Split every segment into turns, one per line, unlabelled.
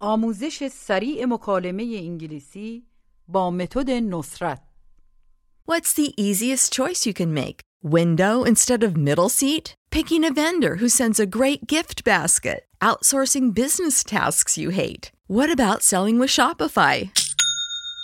آموزش سریع مکالمه انگلیسی با متد نصرت
What's the easiest choice you can make? Window instead of middle seat? Picking a vendor who sends a great gift basket? Outsourcing business tasks you hate? What about selling with Shopify?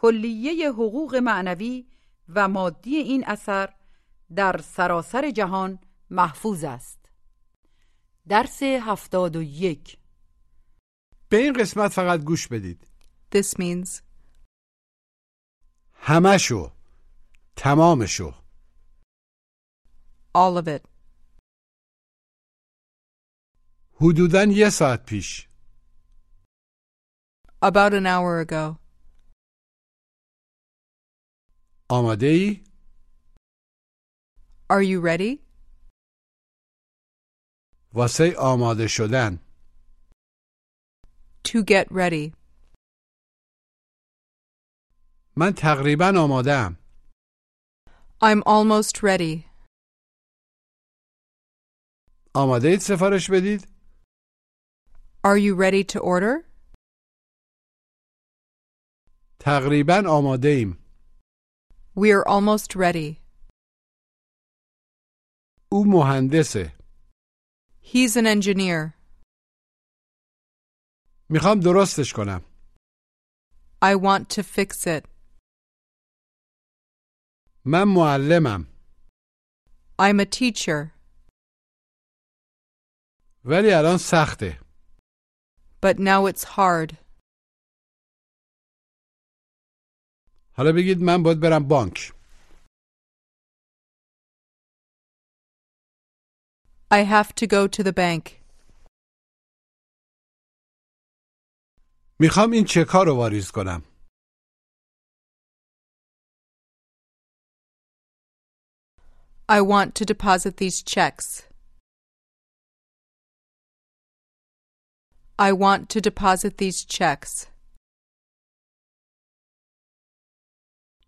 کلیه حقوق معنوی و مادی این اثر در سراسر جهان محفوظ است. درس هفتاد و یک.
به این قسمت فقط گوش بدید.
This means
همشو تمامشو
all of it.
حدوداً یه ساعت پیش.
About an hour ago.
آماده ای؟
Are you ready?
واسه آماده شدن
To get ready.
من تقریبا آمادم
I'm almost ready.
آماده اید سفارش بدید؟
Are you ready to order?
تقریبا آماده ایم
We're almost ready.
او مهندسه
He's an engineer.
میخوام درستش کنم
I want to fix it.
من معلمم
I'm a teacher,
ولی الان سخته
but now it's hard.
حالا بگید من باید برم بانک
I have to go to the bank.
میخوام این چکا رو واریز کنم
I want to deposit these checks. I want to deposit these checks.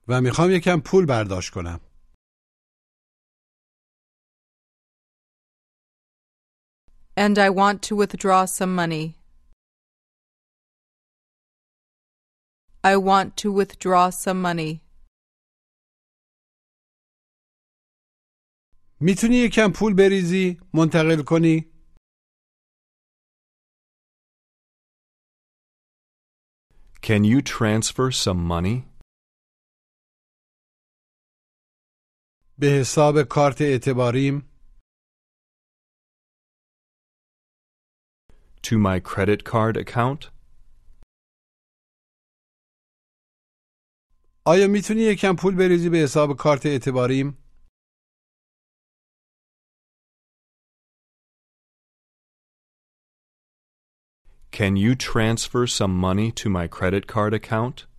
و می‌خوام یکم پول برداشت کنم
And I want to withdraw some money. I want to withdraw some money.
می‌تونی یکم پول بریزی منتقل کنی
Can you transfer some money?
به حساب کارت اعتباریم
To my credit card account?
آیا می‌تونی یکم پول بریزی به حساب کارت اعتباریم
Can you transfer some money to my credit card account?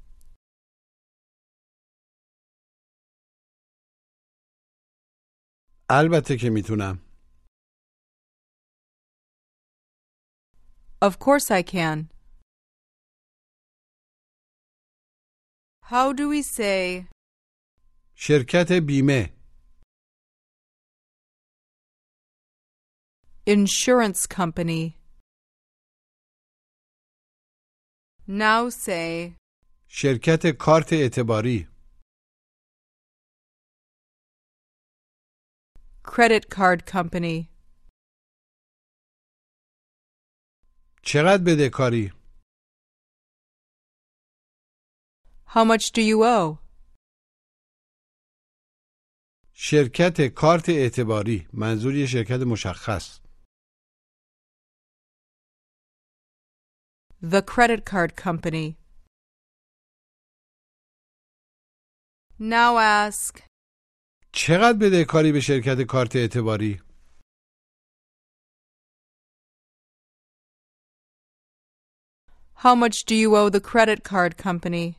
البته که میتونم.
Of course I can. How do we say
شرکت بیمه
insurance company? Now say
شرکت کارت اعتباری
credit card company.
چقدر بدهکاری
How much do you owe?
شرکت کارت اعتباری منظور یه شرکت مشخص
The credit card company. Now ask,
چقدر بدهکاری به شرکت کارت اعتباری
how much do you owe the credit card company?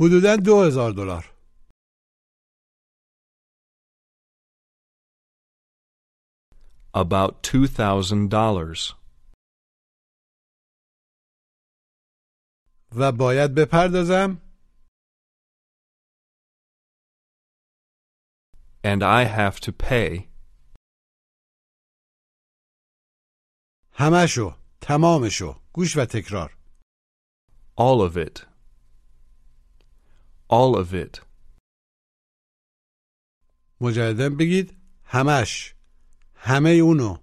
حدوداً دو هزار دلار
About $2,000.
و باید بپردازم.
And I have to pay.
همشو تمامشو گوش و تکرار.
All of it. All of it.
مجددا بگید همش همه اونو.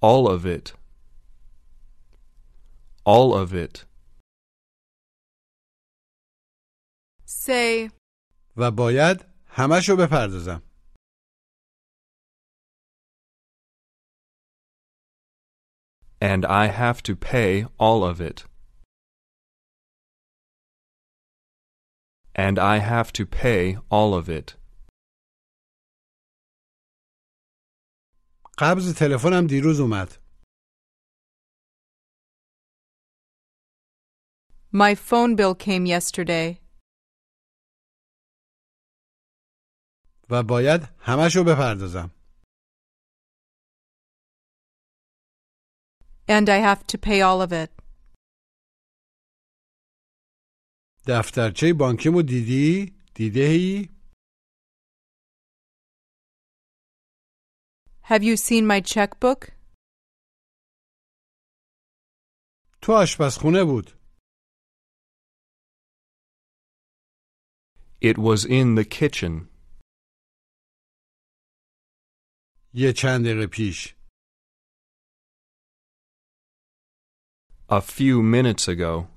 All of it. All of it.
Say,
و باید همشو بپردازم
And I have to pay all of it. And I have to pay all of it.
قبض تلفنم دیروز اومد
my phone bill came yesterday.
و باید همشو بپردازم
And I have to pay all of it.
دفترچه بانکیمو دیدی؟ دیدهی؟
Have you seen my checkbook?
تو آشپزخونه بود
It was in the kitchen
یه چند دقیقه پیش
a few minutes ago.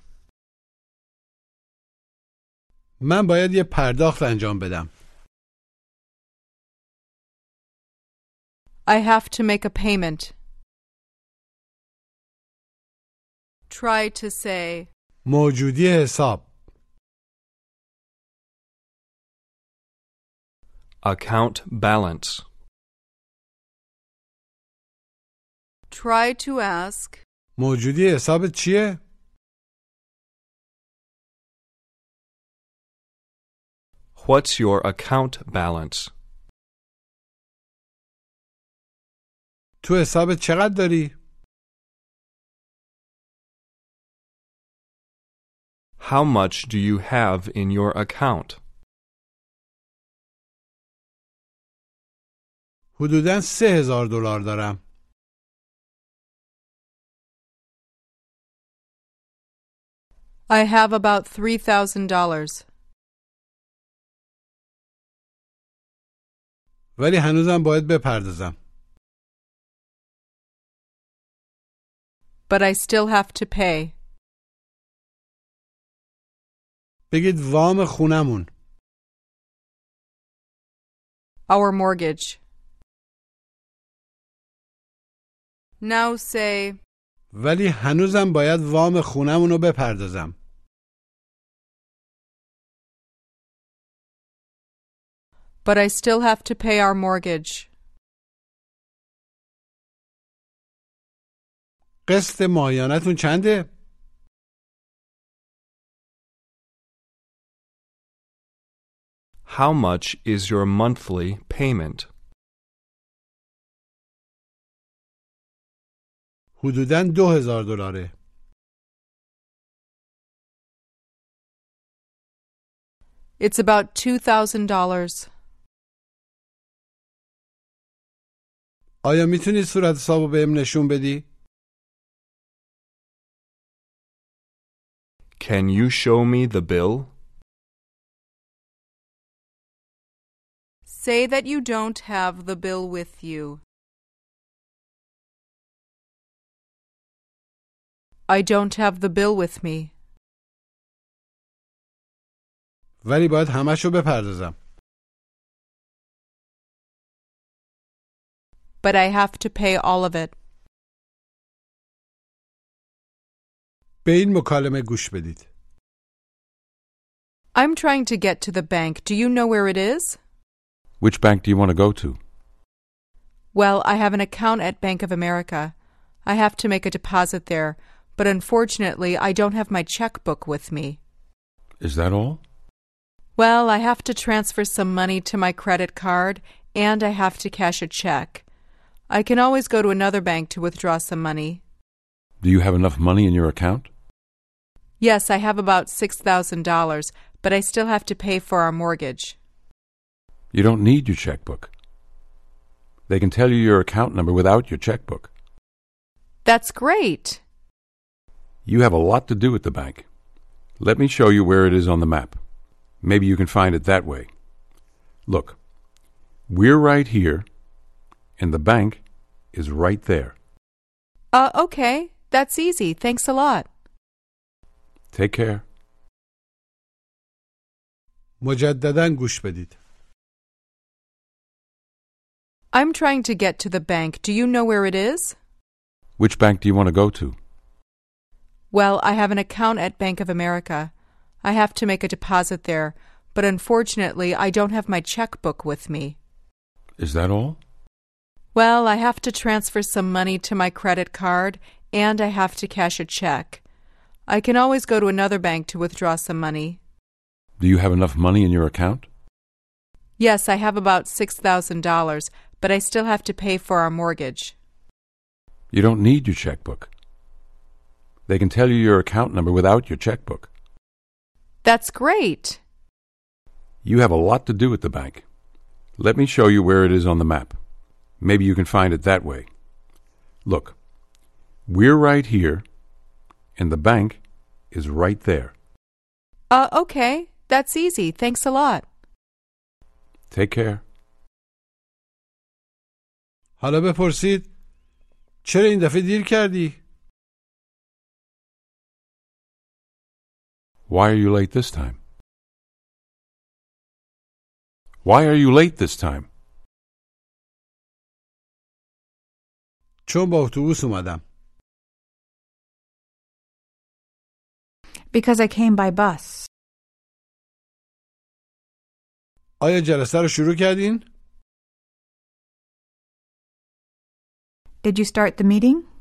من باید یه پرداخت انجام بدم
I have to make a payment. Try to say,
موجودی حساب
Account balance.
try to ask,
موجودی حسابت چیه؟
What's your account balance?
تو حساب چقدر داری؟
How much do you have in your account?
حدوداً سه هزار دلار دارم.
I have about three thousand dollars.
ولی هنوزم باید بپردازم.
But I still have to pay.
بگید وام خونمون.
Our mortgage. Now say,
ولی هنوزم باید وام خونمون رو بپردازم.
but I still have to pay our mortgage.
قسط ماهیانتون چنده؟
How much is your monthly payment?
حدوداً دو هزار دلاره.
It's about $2,000.
آیا می‌تونی صورت حسابو بهم نشون بدی؟
Can you show me the bill?
Say that you don't have the bill with you. I don't have the bill with me,
ولی باید همشو بپردازم.
but I have to pay all of it.
به این مکالمه گوش بدید.
I'm trying to get to the bank. Do you know where it is?
Which bank do you want to go to?
Well, I have an account at Bank of America. I have to make a deposit there, but unfortunately, I don't have my checkbook with me.
Is that all?
Well, I have to transfer some money to my credit card, and I have to cash a check. I can always go to another bank to withdraw some money.
Do you have enough money in your account?
Yes, I have about $6,000, but I still have to pay for our mortgage.
You don't need your checkbook. They can tell you your account number without your checkbook.
That's great.
You have a lot to do at the bank. Let me show you where it is on the map. Maybe you can find it that way. Look, we're right here, and the bank is right there.
Uh, okay. That's easy. Thanks a lot.
Take care.
مجددا گوش بدید.
I'm trying to get to the bank. Do you know where it is?
Which bank do you want to go to?
Well, I have an account at Bank of America. I have to make a deposit there, but unfortunately, I don't have my checkbook with me.
Is that all?
Well, I have to transfer some money to my credit card, and I have to cash a check. I can always go to another bank to withdraw some money.
Do you have enough money in your account?
Yes, I have about $6,000, but I still have to pay for our mortgage.
You don't need your checkbook. They can tell you your account number without your checkbook.
That's great.
You have a lot to do at the bank. Let me show you where it is on the map. Maybe you can find it that way. Look, we're right here, and the bank is right there.
Uh, okay. That's easy. Thanks a lot.
Take care.
حالا بپرسید چرا این دفعه دیر کردی؟
Why are you late this time? Why are you late this time?
چون با اتوبوس اومدم.
Because I came by bus.
آیا جلسه رو شروع کردین؟
Did you start the meeting?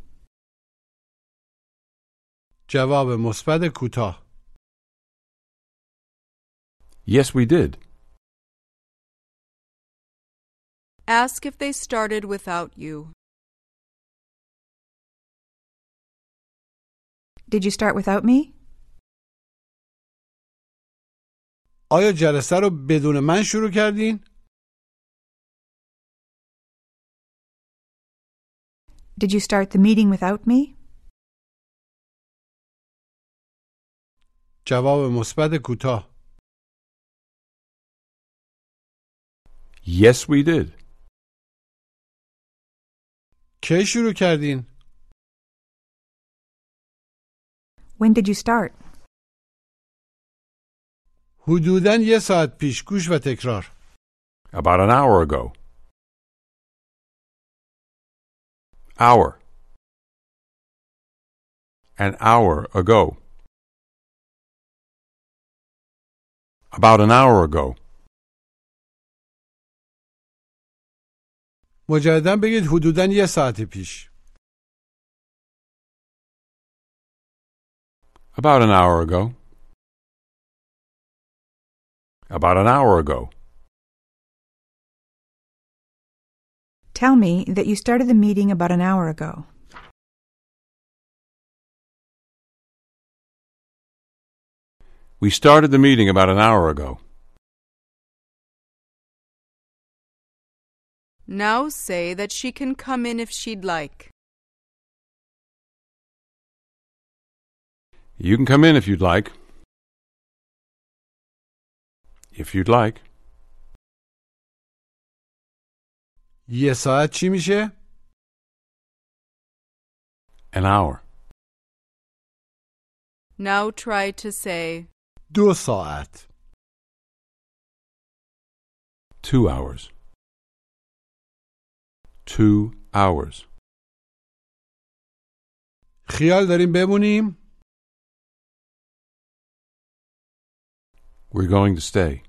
جواب مثبت کوتاه.
Yes, we did.
Ask if they started without you.
Did you start without me?
آیا جلسه رو بدون من شروع کردین؟
Did you start the meeting without me?
جواب مثبت کوتاه
Yes, we did.
کی شروع کردین؟
When did you start?
حدوداً یه ساعت پیش گوش و تکرار
About an hour ago. Hour. An hour ago. About an hour ago.
مجددا بگید حدوداً یه ساعت پیش
About an hour ago. About an hour ago.
Tell me that you started the meeting about an hour ago.
We started the meeting about an hour ago.
Now say that she can come in if she'd like.
You can come in if you'd like If you'd like.
یه ساعت چی میشه؟
An hour.
Now try to say,
دو ساعت
Two hours. Two hours.
خیال داریم بمونیم؟
We're going to stay.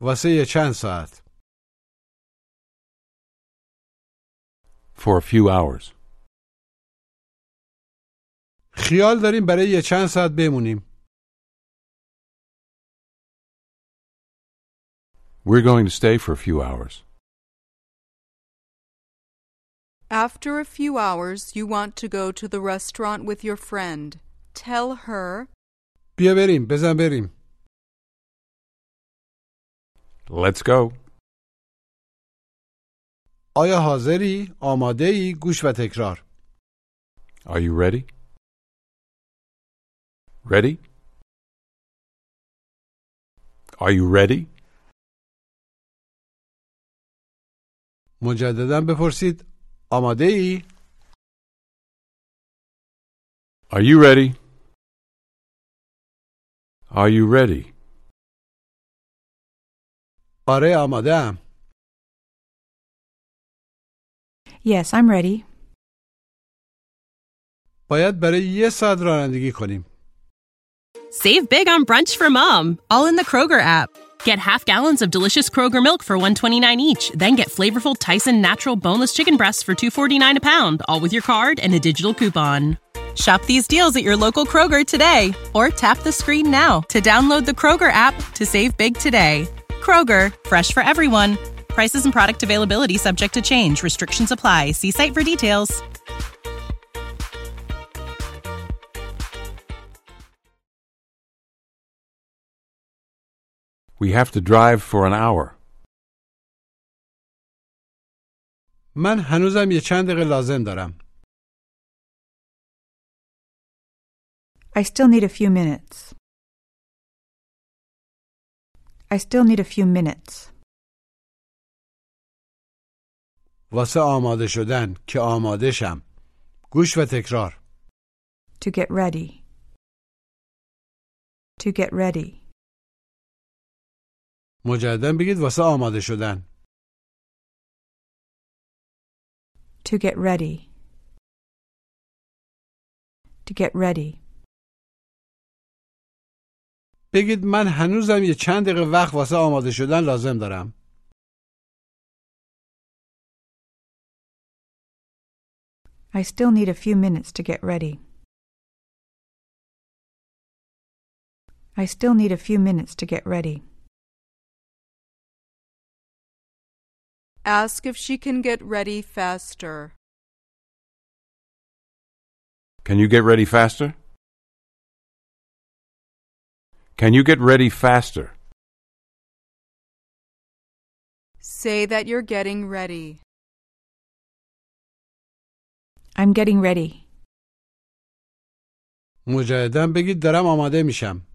واسه یه چند ساعت
For a few hours.
خیال داریم برای یه چند ساعت بمونیم
We're going to stay for a few hours.
after a few hours, you want to go to the restaurant with your friend. Tell her,
بیا بریم بزن بریم
Let's go.
آیا حاضری؟ آماده ای؟ گوش و تکرار
Are you ready? Ready? Are you ready?
مجددا بپرسید آماده ای؟
Are you ready? Are you ready?
آره آماده ام
Yes, I'm ready.
باید برای یه ساعت رانندگی کنیم
Save big on brunch for mom, all in the Kroger app. Get half gallons of delicious Kroger milk for 129 each, then get flavorful Tyson natural boneless chicken breasts for 249 a pound, all with your card and a digital coupon. Shop these deals at your local Kroger today or tap the screen now to download the Kroger app to save big today. Kroger, fresh for everyone. Prices and product availability subject to change. Restrictions apply. See site for details.
We have to drive for an hour.
من هنوزم یه چند دقیقه لازم دارم
I still need a few minutes. I still need a few minutes.
واسه آماده شدن که آماده شم گوش و تکرار
To get ready. To get ready.
مجددا بگید واسه آماده شدن
To get ready. To get ready.
بگید من هنوزم یه چند دقیقه وقت واسه آماده شدن لازم دارم
I still need a few minutes to get ready. I still need a few minutes to get ready.
ask if she can get ready faster.
Can you get ready faster? Can you get ready faster?
Say that you're getting ready.
I'm getting ready.
مجددا بگید دارم آماده میشم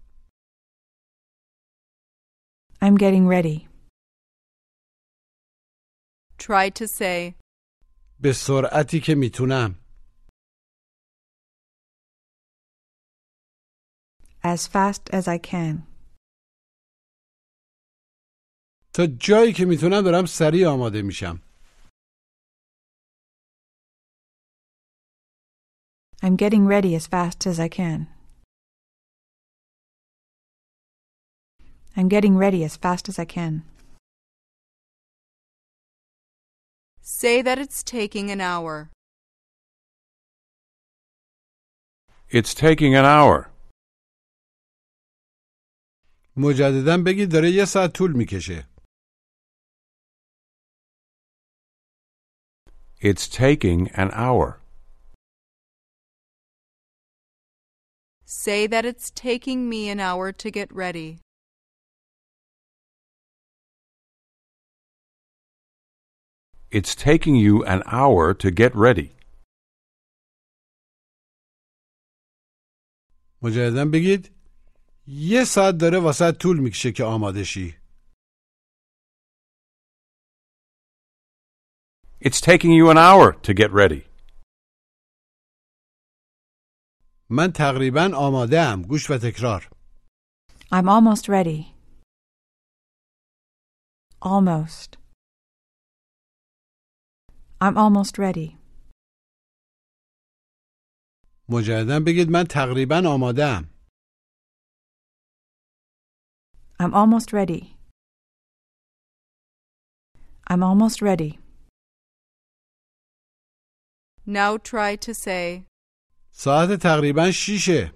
I'm getting ready.
Try to say,
به سرعتی که میتونم
As fast as I can.
تا جایی که میتونم دارم سریع آماده میشم
I'm getting ready as fast as I can. I'm getting ready as fast as I can.
say that it's taking an hour.
It's taking an hour.
مجددا بگید داره یه ساعت طول میکشه
It's taking an hour.
Say that it's taking me an hour to get ready.
It's taking you an hour to get ready.
مجددا بگید یه ساعت داره واسه طول می‌کشه که آماده شی
It's taking you an hour to get ready.
من تقریبا آماده ام گوش و تکرار
I'm almost ready. Almost. I'm almost ready.
مجددا بگید من تقریبا آماده ام
I'm almost ready. I'm almost ready.
Now try to say,
ساعت تقریبا شیشه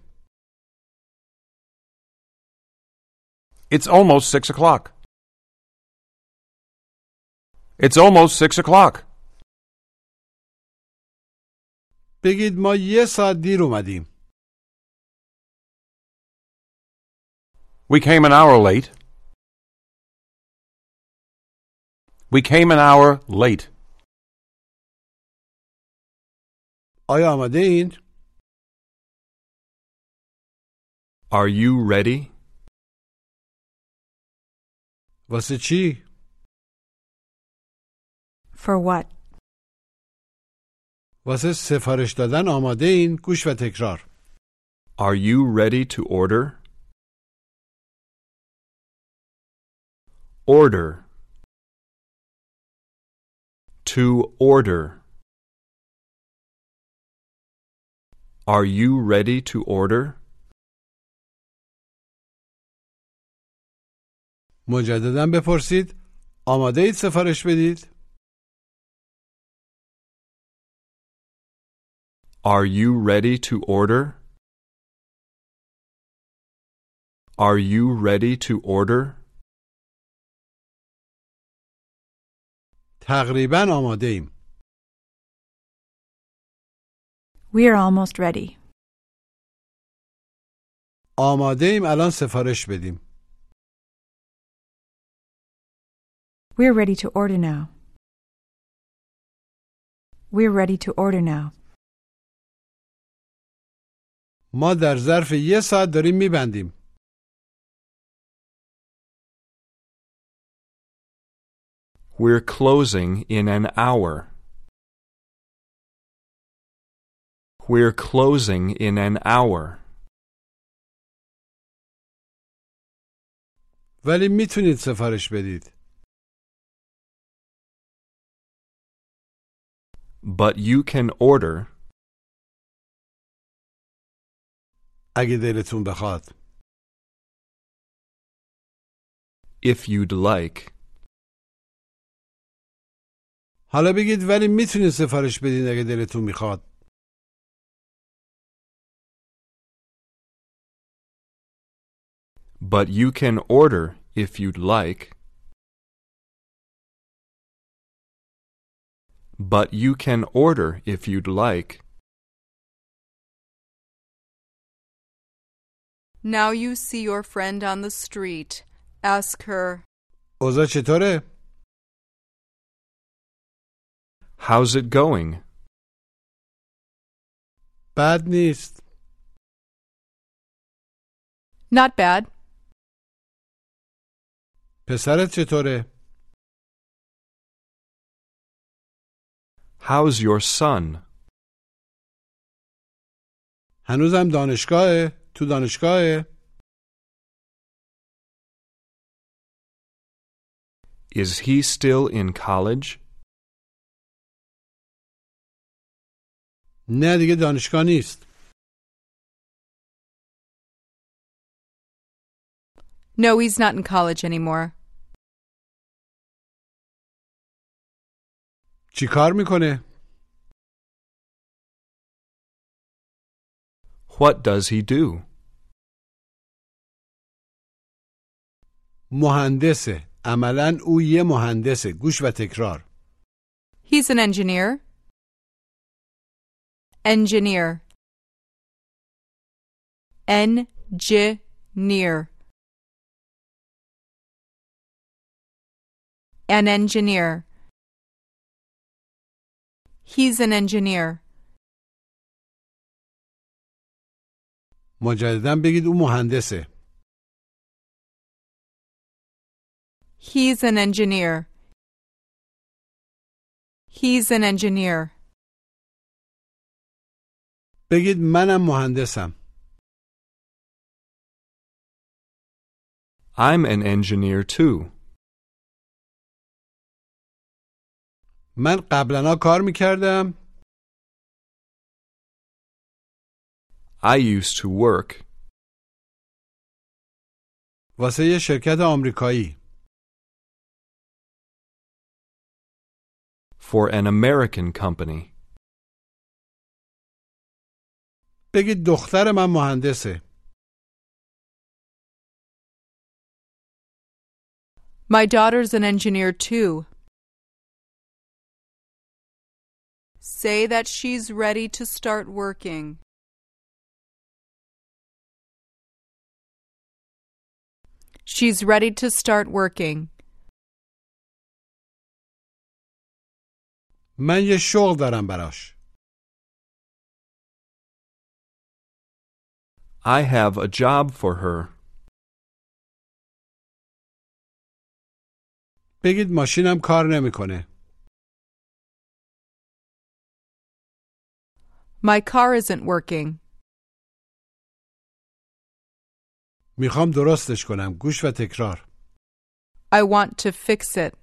It's almost six o'clock. It's almost six o'clock.
بگید ما یه ساعت دیر اومدیم
We came an hour late. We came an hour late.
آیا آماده این؟
Are you ready?
واسه چی؟
For what?
واسه سفارش دادن آماده این گوش و تکرار
Are you ready to order? Order. To order. Are you ready to order?
مجددا بپرسید آماده اید سفارش بدید؟
Are you ready to order? Are you ready to order?
تقریبا آماده ایم
We're almost ready.
آماده ایم الان سفارش بدیم
We're ready to order now. We're ready to order now.
ما در ظرف یه ساعت داریم میبندیم
We're closing in an hour. We're closing in an hour.
ولی میتونید سفارش بدید
But you can order
اگه دلتون بخواد
if you'd like.
حالا بگید ولی می‌تونید سفارش بدید اگه دلتون می‌خواد
But you can order if you'd like. But you can order if you'd like.
Now you see your friend on the street. Ask her,
اوضاع چطوره؟
How's it going?
بد نیست
Not bad.
پسرت چطوره؟
How's your son?
هنوزم دانشگاهه؟ تو دانشگاهه؟
Is he still in college?
نه دیگه دانشگاه نیست
No, he's not in college anymore.
چی کار میکنه؟
What does he do?
مهندسه عملا او یه مهندسه گوش و تکرار
He's an engineer. Engineer. Engineer. An engineer. He's an engineer.
مجددا بگید او مهندسه
He's an engineer. He's an engineer.
بگید منم مهندسم
I'm an engineer too.
من قبلا کار می‌کردم
I used to work
واسه یه شرکت آمریکایی
for an American company.
بگید دختر من مهندسه
My daughter's an engineer too. Say that she's ready to start working. She's ready to start working.
من یه شغل دارم براش
I have a job for her.
بگید ماشینم کار نمیکنه
My car isn't working.
میخوام درستش کنم گوش و تکرار
I want to fix it.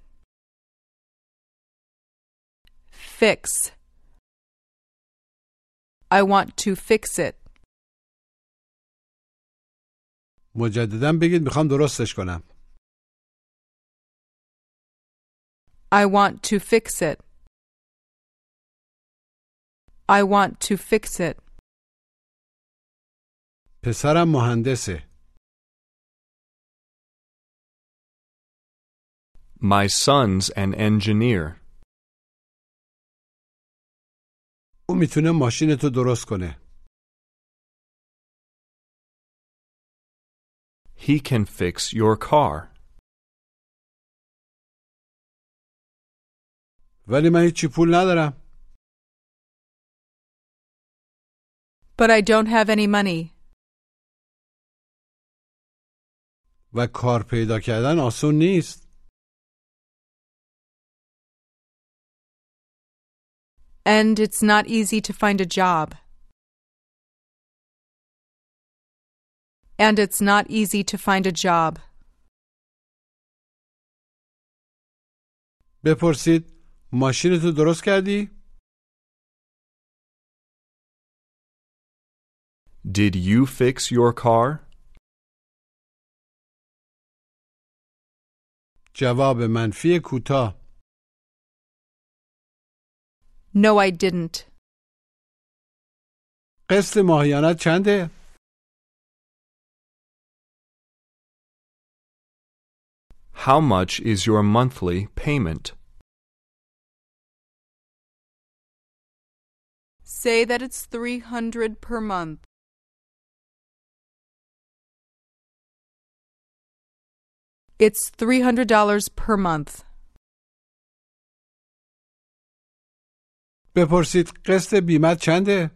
Fix. I want to fix it.
مجددا بگید می‌خوام درستش کنم
I want to fix it. I want to fix it.
پسرم مهندسه
My son's an engineer.
او می‌تونه ماشین تو درست کنه
He can fix your car.
ولی من هیچی پول ندارم
But I don't have any money.
و کار پیدا کردن آسون نیست
And it's not easy to find a job. And it's not easy to find a job.
بپرسید ماشین تو درست کردی؟
Did you fix your car?
جواب منفی کوتاه
No, I didn't.
قسط ماهیانت چنده؟
How much is your monthly payment?
Say that it's 300 per month. It's $300 per month.
بپرسید قسط بیمت چنده؟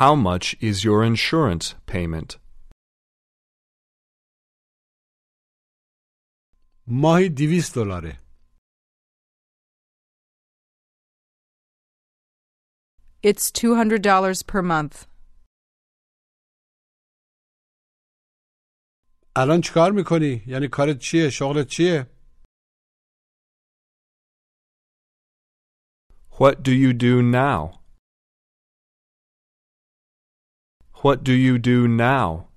How much is your insurance payment?
ماهی دیویست دلاره
It's $200 per month.
الان چیکار میکنی؟ یعنی کارت چیه؟ شغلت چیه؟
What do you do now? What do you do now?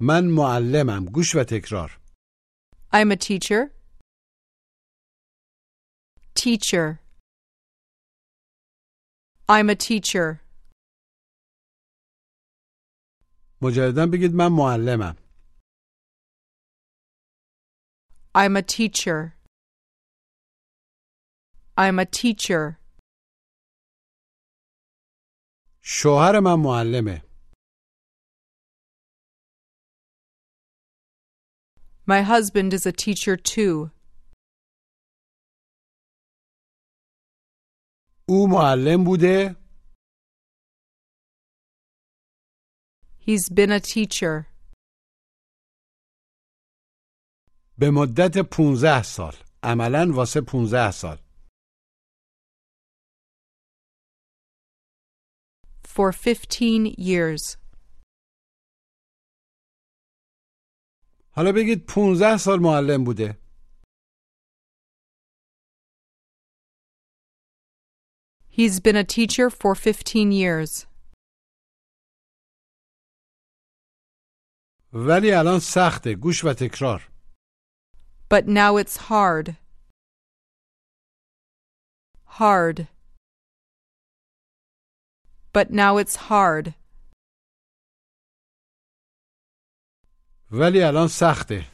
من معلمم گوش و تکرار
I'm a teacher. Teacher. I'm a teacher.
مجددا بگید من معلمم
I'm a teacher. I'm a teacher.
شوهر من معلمه.
My husband is a teacher too.
او معلم بوده.
He's been a teacher.
به مدت 15 سال. عملا واسه 15 سال.
for 15 years.
حالا بگید 15 سال معلم بوده
He's been a teacher for 15 years.
ولی الان سخته گوش و تکرار
But now it's hard. Hard. But now it's hard.
ولی الان سخته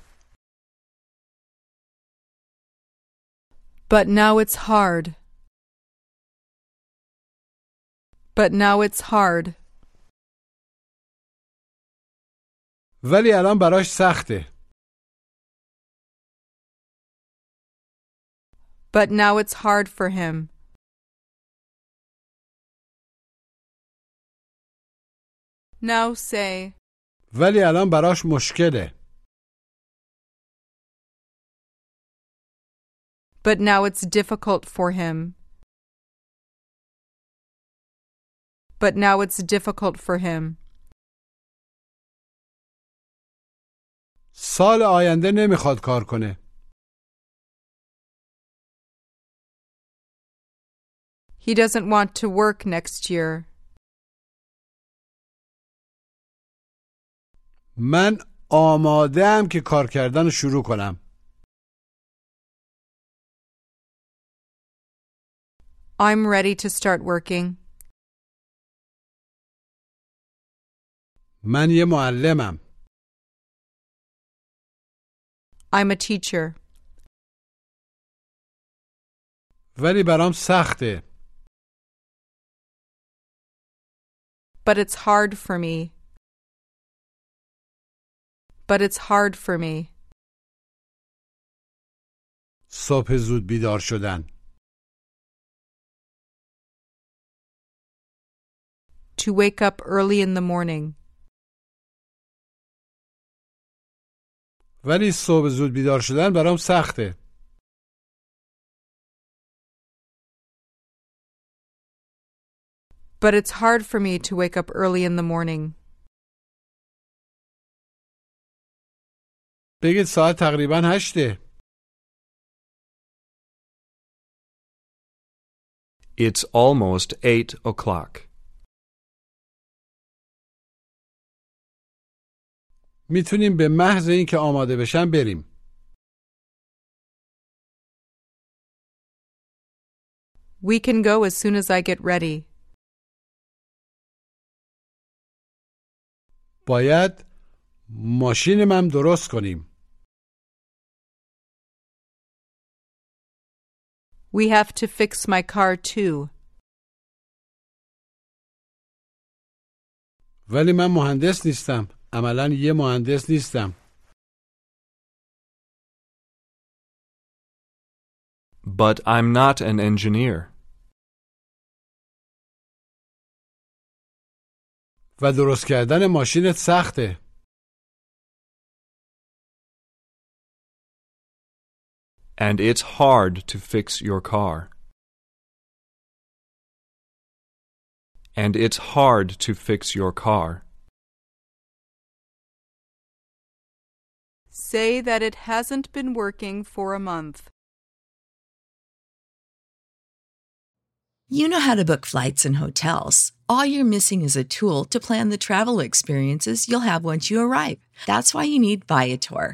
But now it's hard. But now it's hard.
ولی الان براش سخته
But now it's hard for him. Now say,
ولی الان براش مشکله
but now it's difficult for him. But now it's difficult for him.
سال آینده نمیخواد کار کنه
He doesn't want to work next year.
من آماده ام که کار کردن رو شروع کنم.
I'm ready to start working.
من یه معلمم.
I'm a teacher.
ولی برام سخته.
But it's hard for me. But it's hard for me.
صبح زود بیدار شدن
To wake up early in the morning.
ولی صبح زود بیدار شدن برام سخته
But it's hard for me to wake up early in the morning.
بگید ساعت تقریبا هشته
It's almost eight o'clock.
می‌تونیم به محض اینکه آماده بشن بریم
We can go as soon as I get ready.
باید ماشینم درست کنیم
We have to fix my car too.
ولی من مهندس نیستم عملا یه مهندس نیستم
But I'm not an engineer.
و درست کردن ماشینت سخته
And it's hard to fix your car. And it's hard to fix your car.
Say that it hasn't been working for a month.
You know how to book flights and hotels. All you're missing is a tool to plan the travel experiences you'll have once you arrive. That's why you need Viator.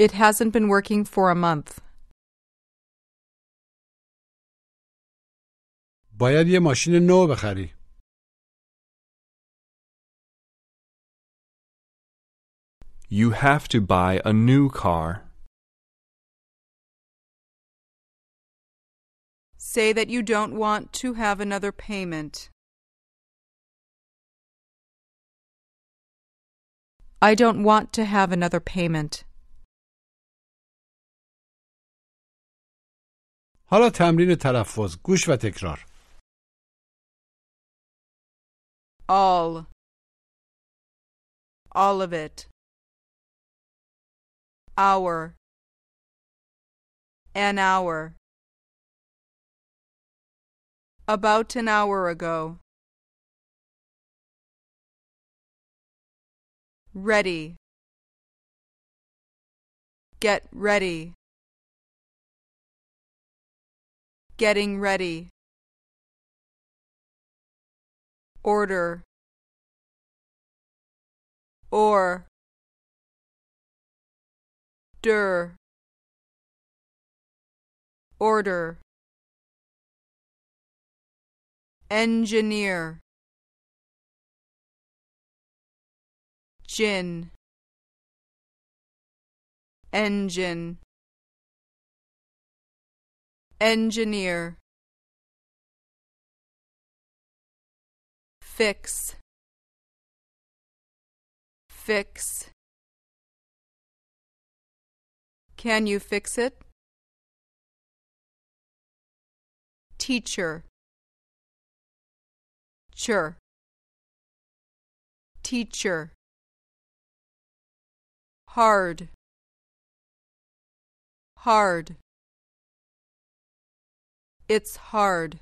It hasn't been working for a month.
باید یه ماشین نو بخری
You have to buy a new car.
Say that you don't want to have another payment. I don't want to have another payment.
حالا تمرین تلفظ گوش و تکرار
All. All of it. Hour. An hour. About an hour ago. Ready. Get ready. Getting ready. Order. Or. Der. Order. Engineer. Gin. Engine. Engineer. Fix. Fix. Can you fix it? Teacher. Chur. Teacher. Hard. Hard. It's hard.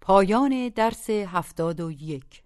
پایان درس هفتاد و یک